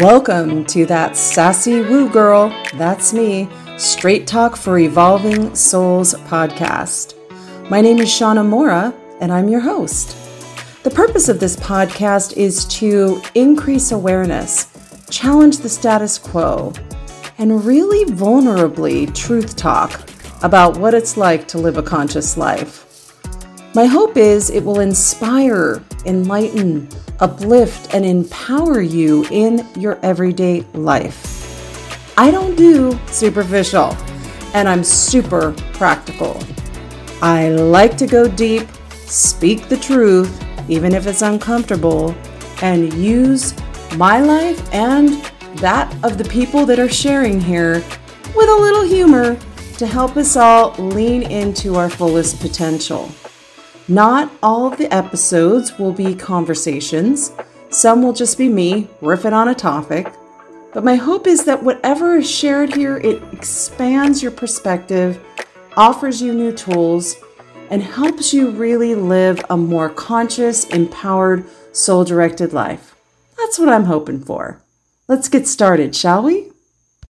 Welcome to that sassy woo girl, that's me, Straight Talk for Evolving Souls podcast. My name is Shauna Mora, and I'm your host. The purpose of this podcast is to increase awareness, challenge the status quo, and really vulnerably truth talk about what it's like to live a conscious life. My hope is it will inspire, enlighten, uplift, and empower you in your everyday life. I don't do superficial, and I'm super practical. I like to go deep, speak the truth, even if it's uncomfortable, and use my life and that of the people that are sharing here with a little humor to help us all lean into our fullest potential. Not all of the episodes will be conversations, some will just be me riffing on a topic. But my hope is that whatever is shared here, it expands your perspective, offers you new tools, and helps you really live a more conscious, empowered, soul directed life. That's what I'm hoping for. Let's get started, shall we?